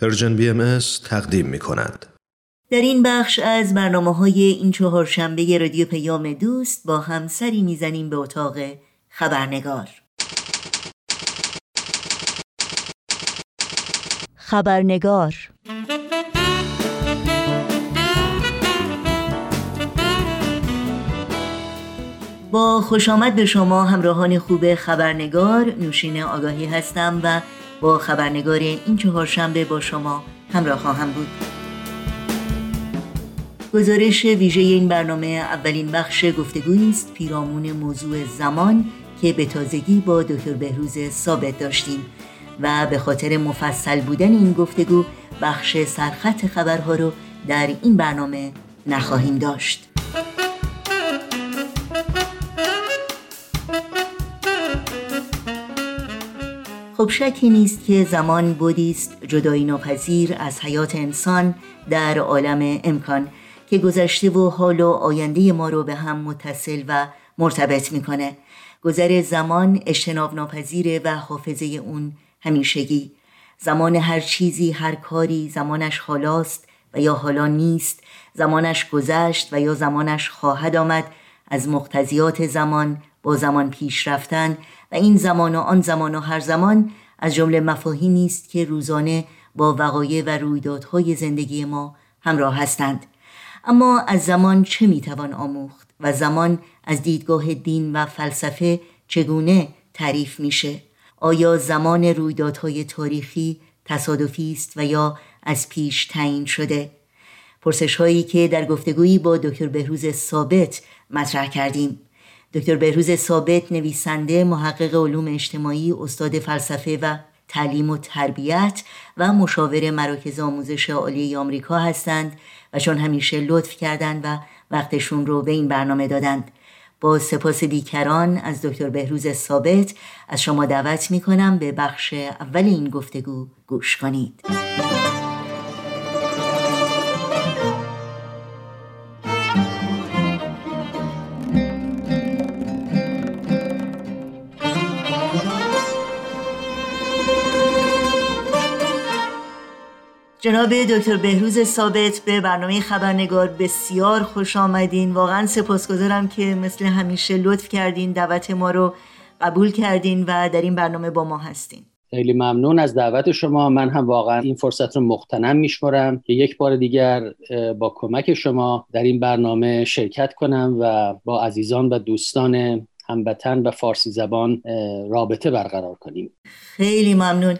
Persian BMS تقدیم می کند. در این بخش از برنامه های این چهارشنبه رادیو پیام دوست با هم سری می‌زنیم به اتاق خبرنگار خبرنگار با خوش آمد به شما همراهان خوب خبرنگار نوشین آگاهی هستم و با خبرنگار این چهارشنبه با شما همراه خواهم بود. گزارش ویژه این برنامه اولین بخش گفتگویی است پیرامون موضوع زمان که به تازگی با دکتر بهروز ثابت داشتیم و به خاطر مفصل بودن این گفتگو بخش سرخط خبرها رو در این برنامه نخواهیم داشت. خب شکی نیست که زمان بودیست جدایی ناپذیر از حیات انسان در عالم امکان که گذشته و حال و آینده ما رو به هم متصل و مرتبط می‌کنه. گذر زمان اجتناب ناپذیره و حافظه اون همیشگی. زمان هر چیزی هر کاری زمانش حالاست و یا حالا نیست. زمانش گذشت و یا زمانش خواهد آمد. از مقتضیات زمان با زمان پیش رفتن و این زمان و آن زمان و هر زمان از جمله مفاهیمی است که روزانه با وقایع و رویدادهای زندگی ما همراه هستند. اما از زمان چه می‌توان آموخت و زمان از دیدگاه دین و فلسفه چگونه تعریف میشه؟ آیا زمان رویدادهای تاریخی تصادفی است و یا از پیش تعیین شده؟ پرسش هایی که در گفتگویی با دکتر بهروز ثابت مطرح کردیم. دکتر بهروز ثابت نویسنده محقق علوم اجتماعی استاد فلسفه و تعلیم و تربیت و مشاور مراکز آموزش عالی آمریکا هستند و چون همیشه لطف کردند و وقتشون رو به این برنامه دادند. با سپاس بیکران از دکتر بهروز ثابت از شما دعوت می کنم به بخش اول این گفتگو گوش کنید. جناب دکتر بهروز ثابت به برنامه خبرنگار بسیار خوش آمدین. واقعا سپاسگزارم که مثل همیشه لطف کردین دعوت ما رو قبول کردین و در این برنامه با ما هستین. خیلی ممنون از دعوت شما. من هم واقعا این فرصت رو مختنم میشمرم که یک بار دیگر با کمک شما در این برنامه شرکت کنم و با عزیزان و دوستان هموطن و فارسی زبان رابطه برقرار کنیم. خیلی ممنون.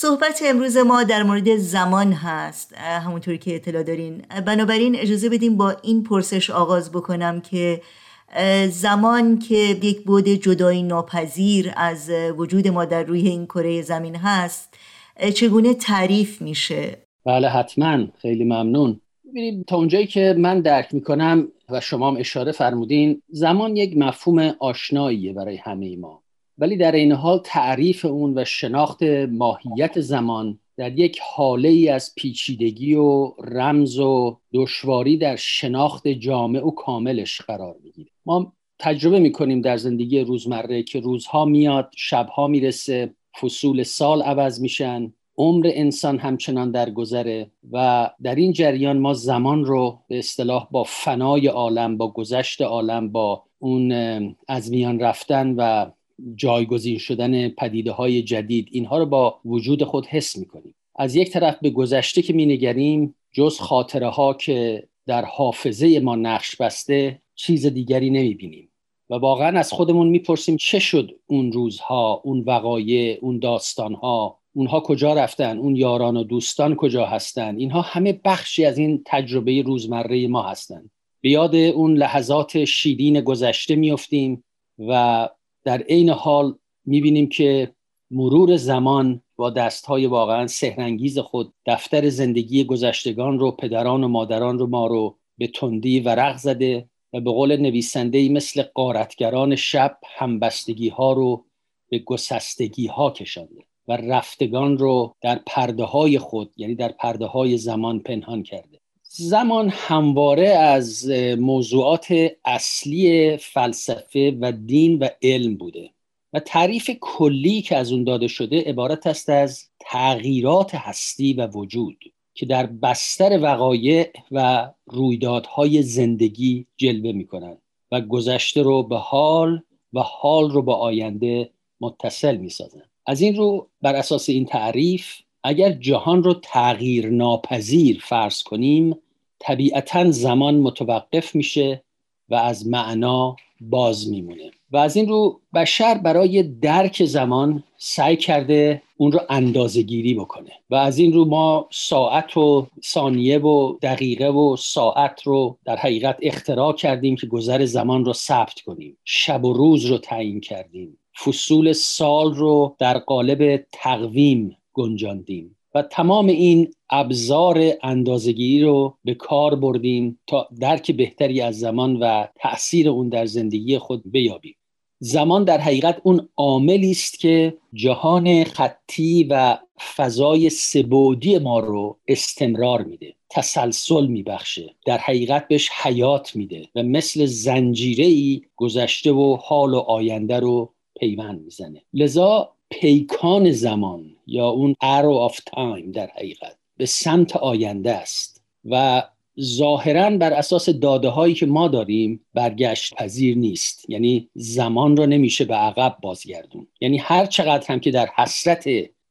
صحبت امروز ما در مورد زمان هست همونطوری که اطلاع دارین. بنابراین اجازه بدیم با این پرسش آغاز بکنم که زمان که یک بود جدایی ناپذیر از وجود ما در روی این کره زمین هست چگونه تعریف میشه؟ بله حتما. خیلی ممنون. ببینید تا اونجایی که من درک می‌کنم و شما هم اشاره فرمودین زمان یک مفهوم آشناییه برای همه ما. ولی در این حال تعریف اون و شناخت ماهیت زمان در یک حاله ای از پیچیدگی و رمز و دشواری در شناخت جامع و کاملش قرار می‌گیره. ما تجربه می‌کنیم در زندگی روزمره که روزها میاد شبها می‌رسه فصول سال عوض میشن عمر انسان همچنان در گذره و در این جریان ما زمان رو به اصطلاح با فنای عالم با گذشت عالم با اون از میان رفتن و جایگزین شدن پدیده های جدید اینها رو با وجود خود حس می‌کنیم. از یک طرف به گذشته که مینگریم جز خاطره ها که در حافظه ما نقش بسته چیز دیگری نمی‌بینیم و واقعا از خودمون می‌پرسیم چه شد اون روزها اون وقایع اون داستانها اونها کجا رفتن اون یاران و دوستان کجا هستن؟ اینها همه بخشی از این تجربه روزمره ما هستند به یاد اون لحظات شیرین گذشته میفتیم و در عین حال می‌بینیم که مرور زمان با دستهای واقعا سهرنگیز خود دفتر زندگی گذشتگان رو پدران و مادران رو ما رو به تندی ورق زده و به قول نویسنده مثل قارتگران شب همبستگی ها رو به گسستگی ها کشانده و رفتگان رو در پرده های خود یعنی در پرده های زمان پنهان کرده. زمان همواره از موضوعات اصلی فلسفه و دین و علم بوده و تعریف کلی که از اون داده شده عبارت است از تغییرات هستی و وجود که در بستر وقایع و رویدادهای زندگی جلوه می کنند و گذشته رو به حال و حال رو به آینده متصل می سازند. از این رو بر اساس این تعریف اگر جهان رو تغییر ناپذیر فرض کنیم طبیعتا زمان متوقف میشه و از معنا باز میمونه. و از این رو بشر برای درک زمان سعی کرده اون رو اندازه گیری بکنه. و از این رو ما ساعت و ثانیه و دقیقه و ساعت رو در حقیقت اختراع کردیم که گذر زمان رو ثبت کنیم. شب و روز رو تعیین کردیم. فصول سال رو در قالب تقویم گنجاندیم و تمام این ابزار اندازگیری رو به کار بردیم تا درک بهتری از زمان و تاثیر اون در زندگی خود بیابیم. زمان در حقیقت اون عاملی است که جهان خطی و فضای سبودی ما رو استمرار میده تسلسل میبخشه در حقیقت بهش حیات میده و مثل زنجیره ای گذشته و حال و آینده رو پیوند می‌زنه. لذا پیکان زمان یا اون arrow of time در حقیقت به سمت آینده است و ظاهرا بر اساس داده هایی که ما داریم برگشت پذیر نیست. یعنی زمان رو نمیشه به عقب بازگردون. یعنی هر چقدر هم که در حسرت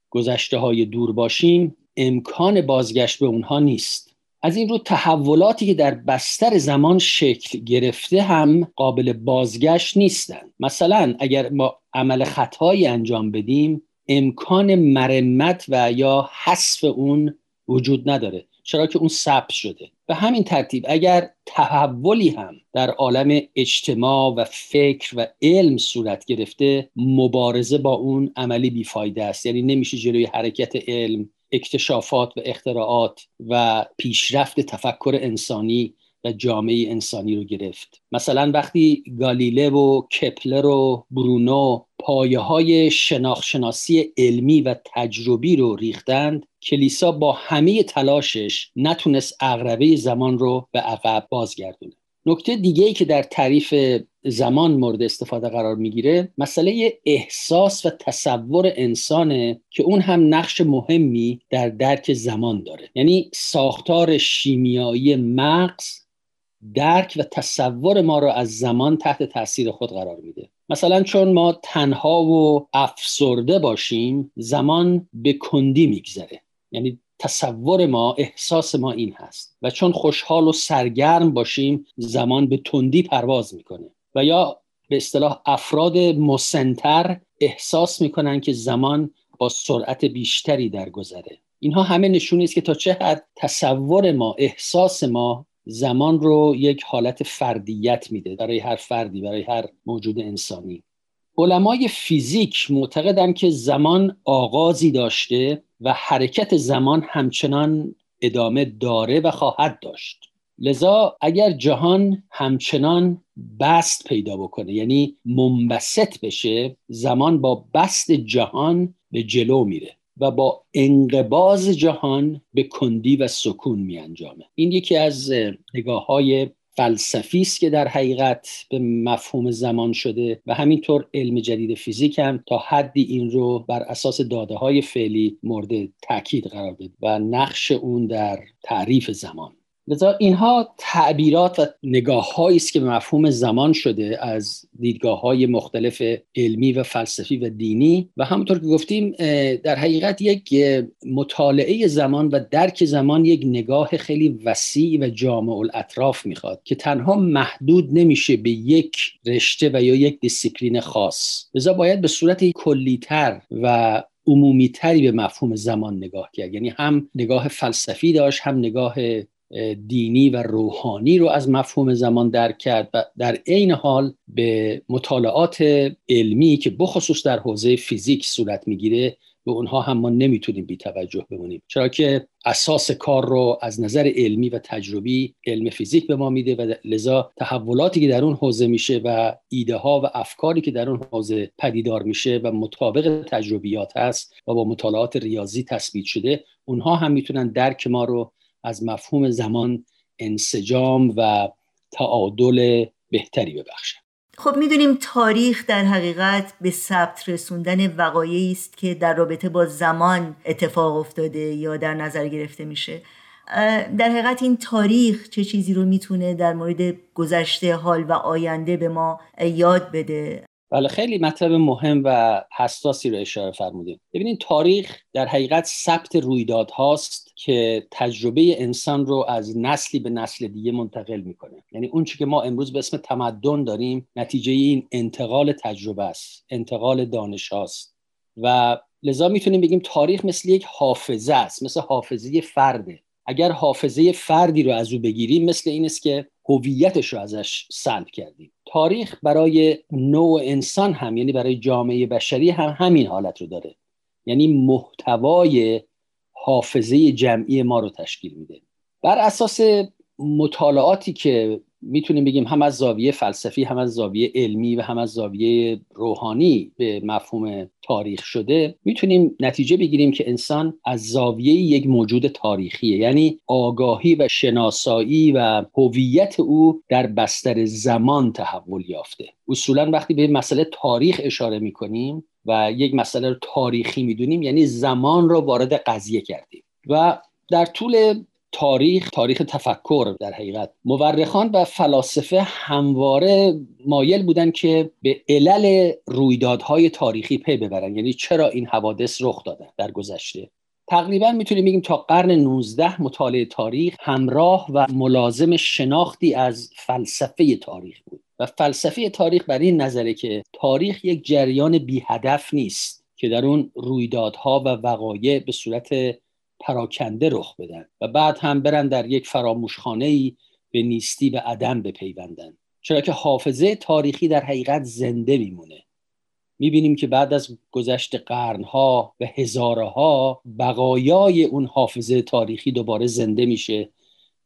گذشته های دور باشیم امکان بازگشت به اونها نیست. از این رو تحولاتی که در بستر زمان شکل گرفته هم قابل بازگشت نیستند مثلا اگر ما عمل خطایی انجام بدیم امکان مرمت و یا حذف اون وجود نداره. چرا که اون ثبت شده. به همین ترتیب اگر تحولی هم در عالم اجتماع و فکر و علم صورت گرفته مبارزه با اون عملی بیفایده است. یعنی نمیشه جلوی حرکت علم اکتشافات و اختراعات و پیشرفت تفکر انسانی و جامعه انسانی رو گرفت. مثلا وقتی گالیله و کپلر و برونو پایه های شناخشناسی علمی و تجربی رو ریختند کلیسا با همه تلاشش نتونست اغربه زمان رو به عقب بازگردونه. نکته دیگه ای که در تعریف زمان مورد استفاده قرار می‌گیره مسئله احساس و تصور انسانه که اون هم نقش مهمی در درک زمان داره. یعنی ساختار شیمیایی مغز درک و تصور ما رو از زمان تحت تاثیر خود قرار میده. مثلا چون ما تنها و افسرده باشیم زمان به کندی میگذره. یعنی تصور ما احساس ما این هست. و چون خوشحال و سرگرم باشیم زمان به تندی پرواز می‌کنه. و یا به اصطلاح افراد مسنتر احساس می‌کنن که زمان با سرعت بیشتری درگذره اینها همه نشونی است که تا چه حد تصور ما احساس ما زمان رو یک حالت فردیت میده. برای هر فردی برای هر موجود انسانی. علمای فیزیک معتقدند که زمان آغازی داشته و حرکت زمان همچنان ادامه داره و خواهد داشت. لذا اگر جهان همچنان بست پیدا بکنه یعنی منبسط بشه زمان با بست جهان به جلو میره و با انقباز جهان به کندی و سکون می انجامه این یکی از نگاه های فلسفی است که در حقیقت به مفهوم زمان شده و همینطور علم جدید فیزیک هم تا حدی این رو بر اساس داده های فعلی مورد تاکید قرار بده و نقش اون در تعریف زمان. لذا اینها تعبیرات و نگاه است که به مفهوم زمان شده از دیدگاه های مختلف علمی و فلسفی و دینی. و همونطور که گفتیم در حقیقت یک مطالعه زمان و درک زمان یک نگاه خیلی وسیع و جامع الاطراف می‌خواد که تنها محدود نمیشه به یک رشته و یا یک دیسیپلین خاص. لذا باید به صورت کلیتر و عمومیتری به مفهوم زمان نگاه کرد. یعنی هم نگاه فلسفی داشت هم نگاه دینی و روحانی رو از مفهوم زمان درک کرد و در عین حال به مطالعات علمی که بخصوص در حوزه فیزیک صورت می‌گیره به اونها هم ما نمی‌تونیم بی توجه بمونیم. چرا که اساس کار رو از نظر علمی و تجربی علم فیزیک به ما میده و لذا تحولاتی که در اون حوزه میشه و ایده ها و افکاری که در اون حوزه پدیدار میشه و مطابق تجربیات هست و با مطالعات ریاضی تثبیت شده اونها هم می‌تونن درک ما رو از مفهوم زمان انسجام و تعادل بهتری ببخشن خب می‌دونیم تاریخ در حقیقت به ثبت رسوندن وقایعی است که در رابطه با زمان اتفاق افتاده یا در نظر گرفته میشه. در حقیقت این تاریخ چه چیزی رو می‌تونه در مورد گذشته حال و آینده به ما یاد بده؟ بله خیلی مطلب مهم و حساسی رو اشاره فرمودید ببینید تاریخ در حقیقت ثبت رویداد هاست که تجربه انسان رو از نسلی به نسل دیگه منتقل می‌کنه. یعنی اون که ما امروز به اسم تمدن داریم نتیجه این انتقال تجربه است انتقال دانش هاست. و لذا می‌تونیم بگیم تاریخ مثل یک حافظه است مثل حافظه فرده. اگر حافظه فردی رو از او بگیریم مثل این است که هویتش رو ازش سلب کردیم. تاریخ برای نوع انسان هم یعنی برای جامعه بشری هم همین حالت رو داره. یعنی محتوای حافظه جمعی ما رو تشکیل میده. بر اساس مطالعاتی که می‌تونیم بگیم هم از زاویه فلسفی هم از زاویه علمی و هم از زاویه روحانی به مفهوم تاریخ شده می‌تونیم نتیجه بگیریم که انسان از زاویه یک موجود تاریخیه. یعنی آگاهی و شناسایی و هویت او در بستر زمان تحول یافته. اصولا وقتی به مسئله تاریخ اشاره می‌کنیم و یک مسئله رو تاریخی می‌دونیم یعنی زمان رو وارد قضیه کردیم. و در طول تاریخ تاریخ تفکر در حقیقت. مورخان و فلاسفه همواره مایل بودن که به علل رویدادهای تاریخی پی ببرن. یعنی چرا این حوادث رخ دادن در گذشته؟ تقریبا می‌تونیم بگیم تا قرن 19 مطالعه تاریخ همراه و ملازم شناختی از فلسفه تاریخ بود. و فلسفه تاریخ بر این نظره که تاریخ یک جریان بی هدف نیست که در اون رویدادها و وقایع به صورت پراکنده رخ بدن و بعد هم برن در یک فراموشخانه ای به نیستی و عدم بپیوندن. چرا که حافظه تاریخی در حقیقت زنده میمونه. می‌بینیم که بعد از گذشت قرنها و هزارها بقایای اون حافظه تاریخی دوباره زنده میشه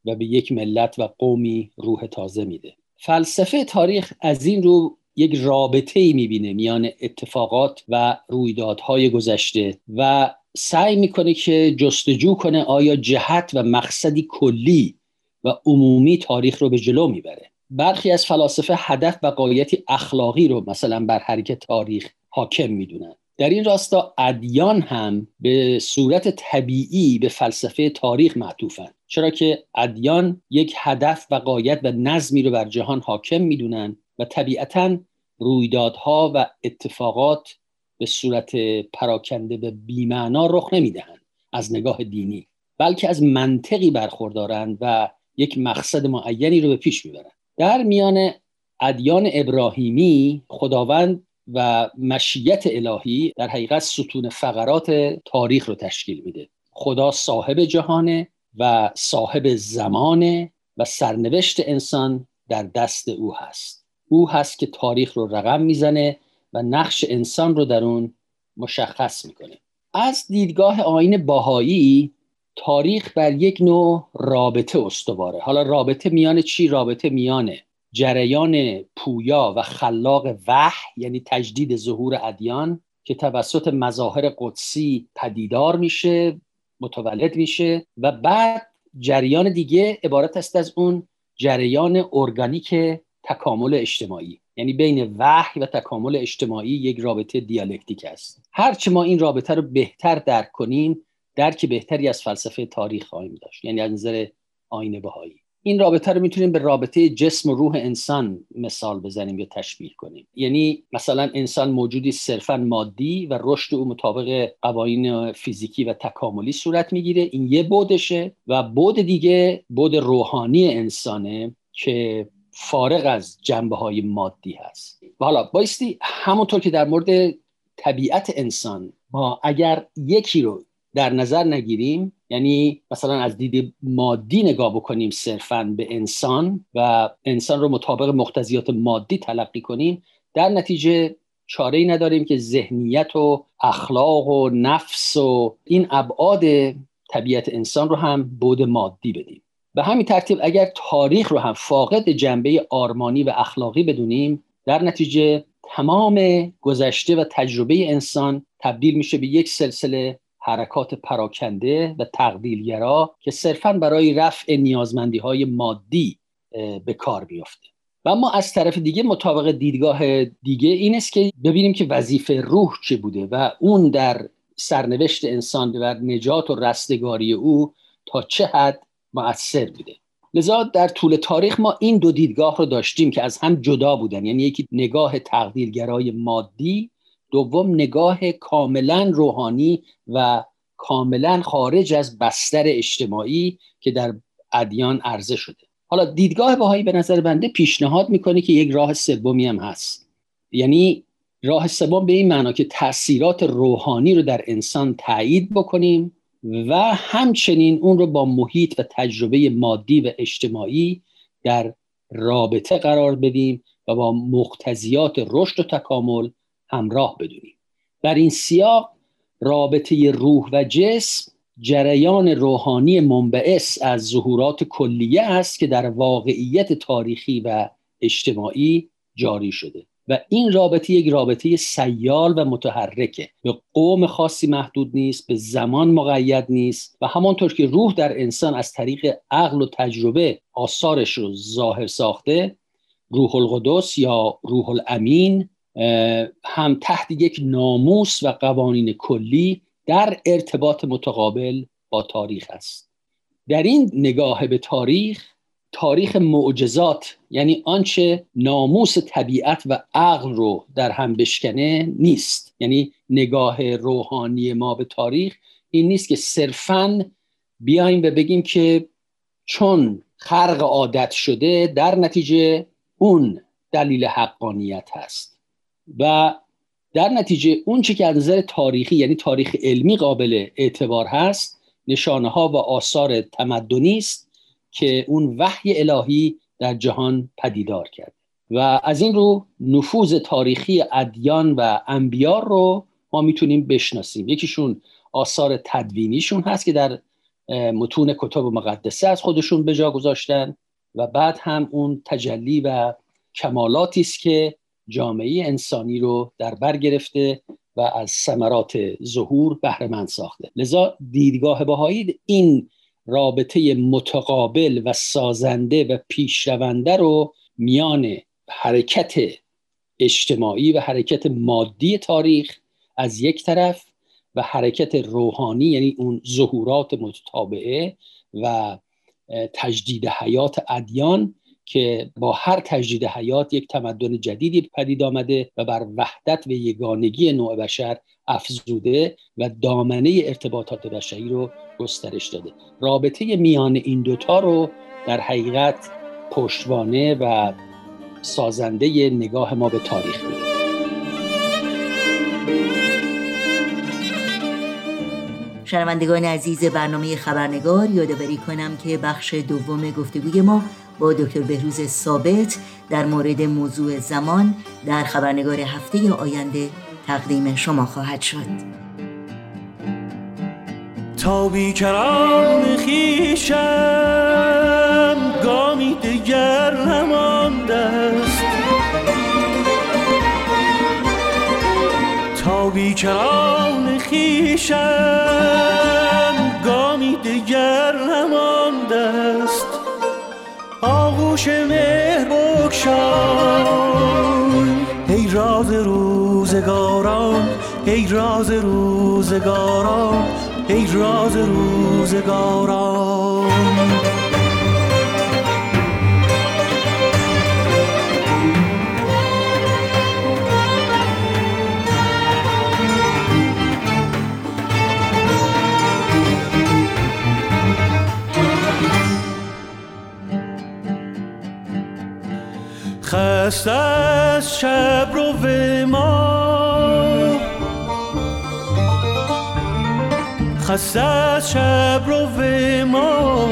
و به یک ملت و قومی روح تازه میده. فلسفه تاریخ از این رو یک رابطه ای می‌بینه میان اتفاقات و رویدادهای گذشته و سعی می‌کنه که جستجو کنه آیا جهت و مقصدی کلی و عمومی تاریخ رو به جلو می‌بره. برخی از فلاسفه هدف و قایتی اخلاقی رو مثلا بر حرکت تاریخ حاکم می‌دونن. در این راستا ادیان هم به صورت طبیعی به فلسفه تاریخ معطوفن. چرا که ادیان یک هدف و قایت و نظمی رو بر جهان حاکم می‌دونن و طبیعتا رویدادها و اتفاقات به صورت پراکنده به بیمعنا رخ نمی‌دهند از نگاه دینی بلکه از منطقی برخوردارند و یک مقصد معینی رو به پیش می‌برند. در میان ادیان ابراهیمی خداوند و مشیت الهی در حقیقت ستون فقرات تاریخ رو تشکیل میده. خدا صاحب جهانه و صاحب زمانه و سرنوشت انسان در دست او هست. او هست که تاریخ رو رقم می‌زنه و نقش انسان رو در اون مشخص می‌کنه. از دیدگاه آین باهایی تاریخ بر یک نوع رابطه استواره. حالا رابطه میان چی؟ رابطه میان جریان پویا و خلاق وحی یعنی تجدید ظهور ادیان که توسط مظاهر قدسی پدیدار میشه متولد میشه و بعد جریان دیگه عبارت است از اون جریان ارگانیک تکامل اجتماعی. یعنی بین وحی و تکامل اجتماعی یک رابطه دیالکتیک است. هرچه ما این رابطه رو بهتر درک کنیم درک بهتری از فلسفه تاریخ خواهیم داشت یعنی از نظر آینه بهایی. این رابطه رو می‌تونیم به رابطه جسم و روح انسان مثال بزنیم یا تشبیه کنیم. یعنی مثلا انسان موجودی صرفا مادی و رشد او مطابق قوانین فیزیکی و تکاملی صورت می‌گیره. این یه بودشه و بود دیگه بود روحانی انسانه که فارغ از جنبه های مادی هست. و حالا بایستی همونطور که در مورد طبیعت انسان ما اگر یکی رو در نظر نگیریم یعنی مثلا از دید مادی نگاه بکنیم صرفا به انسان و انسان رو مطابق مقتضیات مادی تلقی کنیم در نتیجه چاره ای نداریم که ذهنیت و اخلاق و نفس و این ابعاد طبیعت انسان رو هم بود مادی بدیم. به همین ترتیب اگر تاریخ رو هم فاقد جنبه آرمانی و اخلاقی بدونیم در نتیجه تمام گذشته و تجربه انسان تبدیل میشه به یک سلسله حرکات پراکنده و تقدیلگرا که صرفا برای رفع نیازمندی های مادی به کار بیفته. و اما از طرف دیگه مطابق دیدگاه دیگه این است که ببینیم که وظیفه روح چه بوده و اون در سرنوشت انسان و نجات و رستگاری او تا چه حد مؤثر بوده. لذا در طول تاریخ ما این دو دیدگاه رو داشتیم که از هم جدا بودن. یعنی یکی نگاه تقدیرگرای مادی دوم نگاه کاملا روحانی و کاملا خارج از بستر اجتماعی که در ادیان عرضه شده. حالا دیدگاه بهایی به نظر بنده پیشنهاد می‌کنه که یک راه سومی هم هست. یعنی راه سوم به این معنا که تاثیرات روحانی رو در انسان تایید بکنیم و همچنین اون رو با محیط و تجربه مادی و اجتماعی در رابطه قرار بدیم و با مقتضیات رشد و تکامل همراه بدونیم. در این سیاق رابطه روح و جسم جریان روحانی منبعث از ظهورات کلیه است که در واقعیت تاریخی و اجتماعی جاری شده. و این رابطه یک رابطه سیال و متحرکه. به قوم خاصی محدود نیست به زمان مقید نیست و همانطور که روح در انسان از طریق عقل و تجربه آثارش رو ظاهر ساخته روح القدس یا روح الامین هم تحت یک ناموس و قوانین کلی در ارتباط متقابل با تاریخ است. در این نگاه به تاریخ تاریخ معجزات یعنی آنچه ناموس طبیعت و عقل رو در هم بشکنه نیست. یعنی نگاه روحانی ما به تاریخ این نیست که صرفا بیایم و بگیم که چون خرق عادت شده در نتیجه اون دلیل حقانیت هست. و در نتیجه اون چی که از نظر تاریخی یعنی تاریخ علمی قابل اعتبار هست نشانه ها و آثار تمدنی است. که اون وحی الهی در جهان پدیدار کرد. و از این رو نفوذ تاریخی ادیان و انبیار رو ما می‌تونیم بشناسیم. یکیشون آثار تدوینیشون هست که در متون کتاب مقدسه از خودشون به جا گذاشتن و بعد هم اون تجلی و کمالاتی است که جامعه انسانی رو در بر گرفته و از ثمرات ظهور بهره ساخته. لذا دیدگاه بهایی این رابطه متقابل و سازنده و پیشرونده رو میان حرکت اجتماعی و حرکت مادی تاریخ از یک طرف و حرکت روحانی یعنی اون ظهورات متتابعه و تجدید حیات ادیان که با هر تجدید حیات یک تمدن جدیدی پدید آمده و بر وحدت و یگانگی نوع بشر افزوده و دامنه ارتباطات بشری رو گسترش داده. رابطه میان این دوتا رو در حقیقت پشتوانه و سازنده نگاه ما به تاریخ میده. شنوندگان عزیز برنامه خبرنگار یادآوری کنم که بخش دوم گفتگوی ما با دکتر بهروز ثابت در مورد موضوع زمان در خبرنگار هفته آینده تقدیم شما خواهد شد. تا بیکران خیشم گامی دیگر نمانده است. تا بیکران خیشم گامی دیگر نمانده است. آغوش مهر بکشای ای راز روزگاران ای راز روزگاران ای راز روزگاران. خست از شب رو ما خست از شب رو ما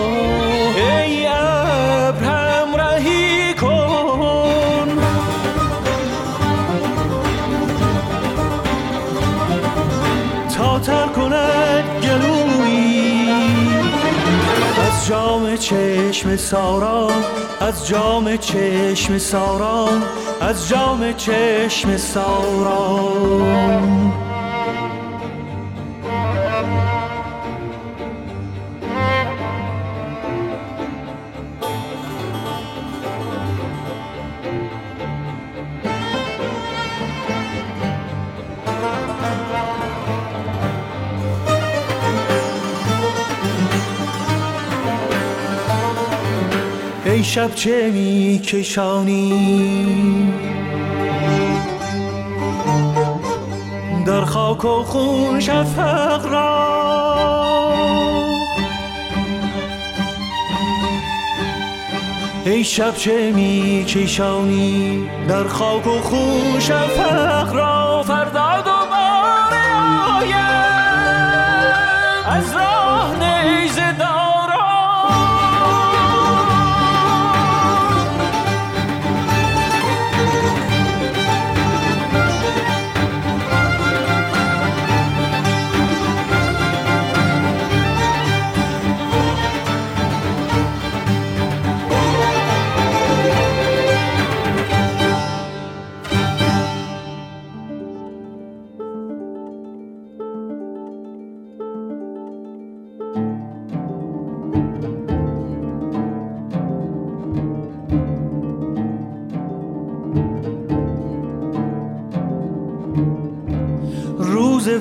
ای ابر همراهی کن. تا تر کند گلوی از جام چشم سارا از جام چشم ساران از جام چشم ساران ای شب چه می کشانی در خاک و خون شفق را. ای شب چه می کشانی در خاک و خون شفق را.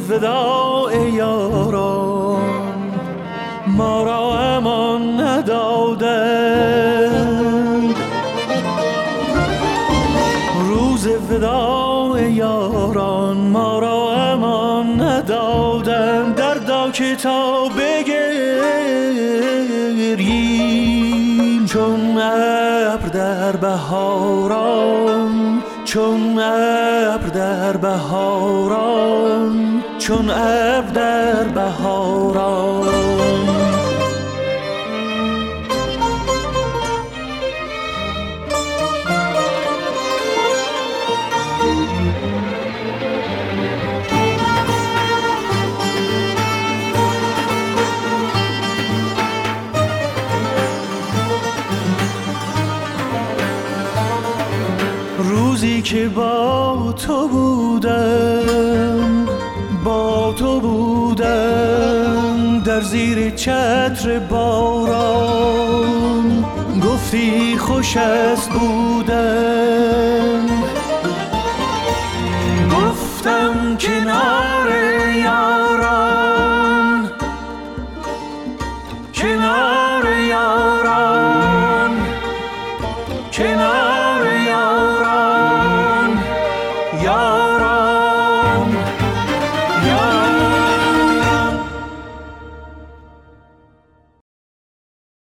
وداع یاران ما را امان ندادند. روز وداع یاران ما را امان ندادند. در که تا بگریم چون ابر در بهاران چون ابر در بهاران. چون اب در بهاران روزی که با تو بودم با تو بودم در زیر چتر باران. گفتی خوش است بودم. گفتم کنار یاران